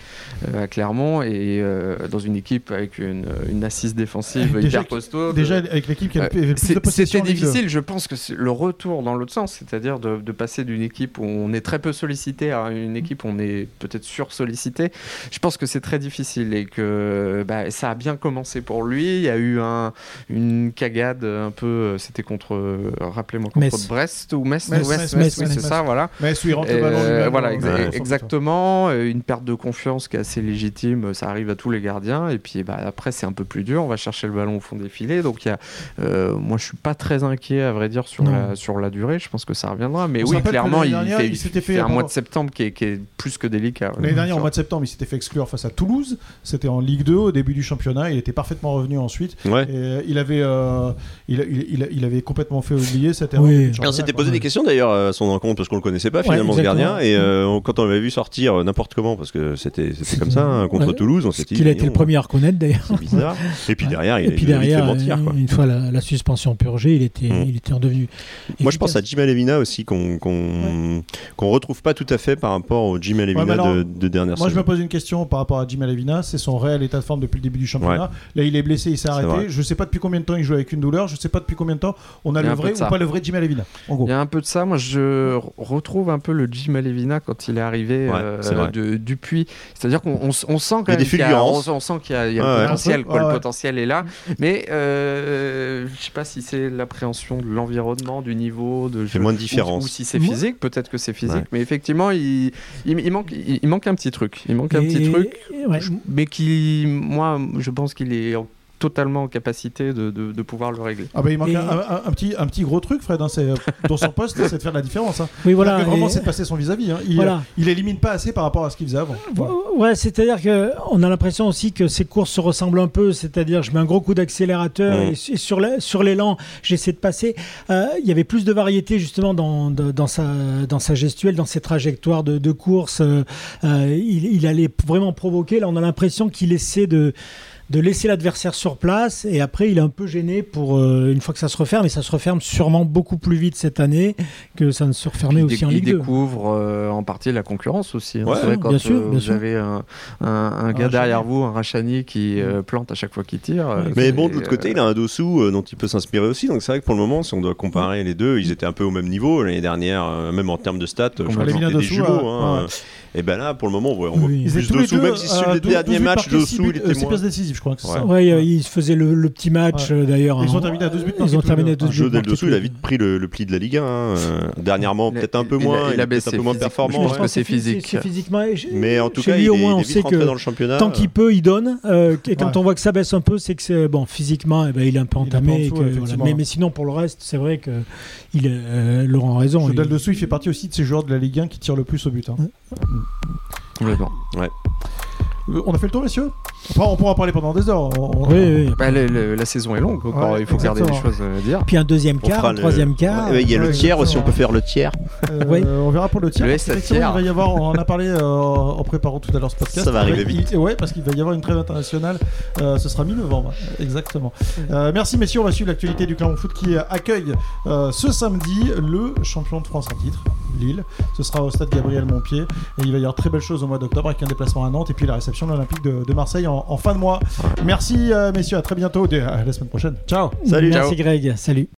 euh, à Clermont et euh, dans une équipe avec une, une assise défensive Déjà- hyper costaud. Déjà avec l'équipe qui a Euh, le plus c'est- de. C'était difficile, je pense que le retour dans l'autre sens, c'est-à-dire de, de passer d'une équipe où on est très peu sollicité à une équipe où on est peut-être sur-sollicité. Je pense que c'est très difficile et que bah, ça a bien commencé pour lui. Il y a eu un, une cagade un peu, euh, c'était contre, euh, rappelez-moi, contre Metz. Brest ou Metz, Metz, Metz, Metz, Metz, Metz, oui, Metz, c'est ça, voilà. Mais où il rentre le ballon Euh, voilà, exa- exactement. Une perte de confiance qui est assez légitime, ça arrive à tous les gardiens. Et puis bah, après, c'est un peu plus dur. On va chercher le ballon au fond des filets. Donc y a, euh, moi, je suis pas très inquiet, à vrai dire, sur, Non. la, sur la durée. Je pense que ça reviendra. mais On oui, clairement, il dernière, fait, il il s'était fait fait un mois de septembre qui est, qui est plus que délicat. L'année dernière, au mois de septembre, il s'était fait exclure face à Toulouse. C'était en Ligue 2 au début du championnat. Il était parfaitement revenu ensuite. Ouais. Et euh, il avait, euh, il, il- il- il avait complètement fait oublier cette Oui. erreur. Et on s'était posé des questions d'ailleurs à son encontre parce qu'on le connaissait pas finalement ce exactement. gardien et euh, on- quand on l'avait vu sortir n'importe comment parce que c'était c'était comme ça hein, contre Ouais. Toulouse on s'est dit Qu'il a été le premier à reconnaître d'ailleurs. c'est bizarre et puis derrière il et puis derrière, mentir, quoi. une fois la, la suspension purgée, il était, Mm. il était redevenu. Moi, je pense à. Jim Alevina aussi, qu'on qu'on qu'on retrouve pas tout à fait par rapport au Jim Alevina de, de dernière Moi, je me pose une question par rapport à Jim Alavina. C'est son réel état de forme depuis le début du championnat. Là, il est blessé, il s'est arrêté. Je sais pas depuis combien de temps il joue avec une douleur. Je sais pas depuis combien de temps on a le un vrai ou ça. pas le vrai Jim Alavina. En gros. Il y a un peu de ça. Moi, je re- retrouve un peu le Jim Alevina quand il est arrivé Ouais, euh, de, depuis. C'est-à-dire qu'on sent quand même qu'il y a, on, on sent qu'il y a, il y a Ouais, le ouais. potentiel. Quoi, Ouais, Le potentiel est là. Mais euh, je sais pas si c'est l'appréhension de l'environnement, du niveau, de fait moins de différence. Ou, si c'est physique. Peut-être que c'est physique. Ouais. Mais effectivement, il, il, il manque, il, il manque un petit truc. Il manque un Et- petit truc. ouais. Mais qui, moi, je pense qu'il est en- totalement en capacité de, de, de pouvoir le régler. Ah bah, il manque Et- un, un- un petit, un petit gros truc, Fred, hein, c'est, dans son poste, c'est de faire la différence. Hein. Oui, voilà. Que vraiment, et- c'est de passer son vis-à-vis. hein. Il, Voilà. il élimine pas assez par rapport à ce qu'il faisait avant. Voilà. Ouais, c'est-à-dire que on a l'impression aussi que ces courses se ressemblent un peu. C'est-à-dire, je mets un gros coup d'accélérateur et, et sur la- sur l'élan, j'essaie de passer. Euh, Il y avait plus de variété justement dans, de- dans sa dans sa gestuelle, dans ses trajectoires de, de course. Euh, euh, il, il allait vraiment provoquer. Là, on a l'impression qu'il essaie de de laisser l'adversaire sur place et après il est un peu gêné pour euh, une fois que ça se referme et ça se referme sûrement beaucoup plus vite cette année que ça ne se refermait il, aussi en il Ligue 2. découvre euh, en partie la concurrence aussi. hein. Ouais, c'est vrai bien quand sûr, euh, bien vous sûr. avez un, un- un gars derrière vous, un Rachani qui euh, plante à chaque fois qu'il tire. Mais bon, de l'autre côté, il a un Dossou euh, dont il peut s'inspirer aussi. Donc c'est vrai que pour le moment, si on doit comparer les deux, ils étaient un peu au même niveau l'année dernière, euh, même en termes de stats. Je crois c'était des jumeaux. Hein. Et ben là, pour le moment, on voit, on voit Oui. Ils plus étaient tous les Dossou, deux, même si sur euh, le douze- dernier 18 match, marqués, Dossou, il était euh, six moins. passes décisives, je crois que c'est ça. Ouais, euh, ils faisaient le, le petit match Ouais. d'ailleurs. Ils ont en- terminé à 12 buts Ils ont terminé à tous les 12 deux. buts. Marqués Dossou, il a les vite pris le, le pli de la Ligue 1. hein. Euh, Dernièrement, Il peut-être un peu il moins. il a Il baissé un peu moins performant. Je pense que c'est phy- physique. C'est physiquement. Mais en tout chez cas, lui, il au est, moins, il on est sait vite rentré que dans le championnat. tant qu'il peut, il donne. et quand on voit que ça baisse un peu, c'est que c'est bon physiquement, eh ben, il est un peu Il entamé. mais, sinon, pour le reste, c'est vrai que il euh, Laurent a raison. Jodel il- Dessous, il fait partie aussi de ces joueurs de la Ligue 1 qui tirent le plus au but. hein. Complètement. Euh, On a fait le tour, messieurs? Enfin, on pourra en parler pendant des heures. On- Oui, oui. Bah, le- le- la saison est longue, encore, Ouais, il faut garder des exactement. choses à dire. Puis un deuxième quart, un le- troisième quart. Il y a Ouais, le tiers aussi, on peut faire le tiers. Euh, Oui. On verra pour le tiers. Le parce S7 qu'effectivement, tiers. Il va y avoir, on en a parlé euh, en préparant tout à l'heure ce podcast. Ça va arriver vite. ouais, parce qu'il va y avoir une trêve internationale. Euh, ce sera mi-novembre, exactement. Euh, merci messieurs, on va suivre l'actualité du Clermont Foot qui accueille euh, ce samedi le champion de France en titre, Lille. Ce sera au stade Gabriel Montpied et il va y avoir très belles choses au mois d'octobre avec un déplacement à Nantes et puis la réception de l'Olympique de, de Marseille en, en fin de mois. Merci euh, messieurs, à très bientôt, à la semaine prochaine. Ciao. Salut, Merci ciao. Greg. Salut.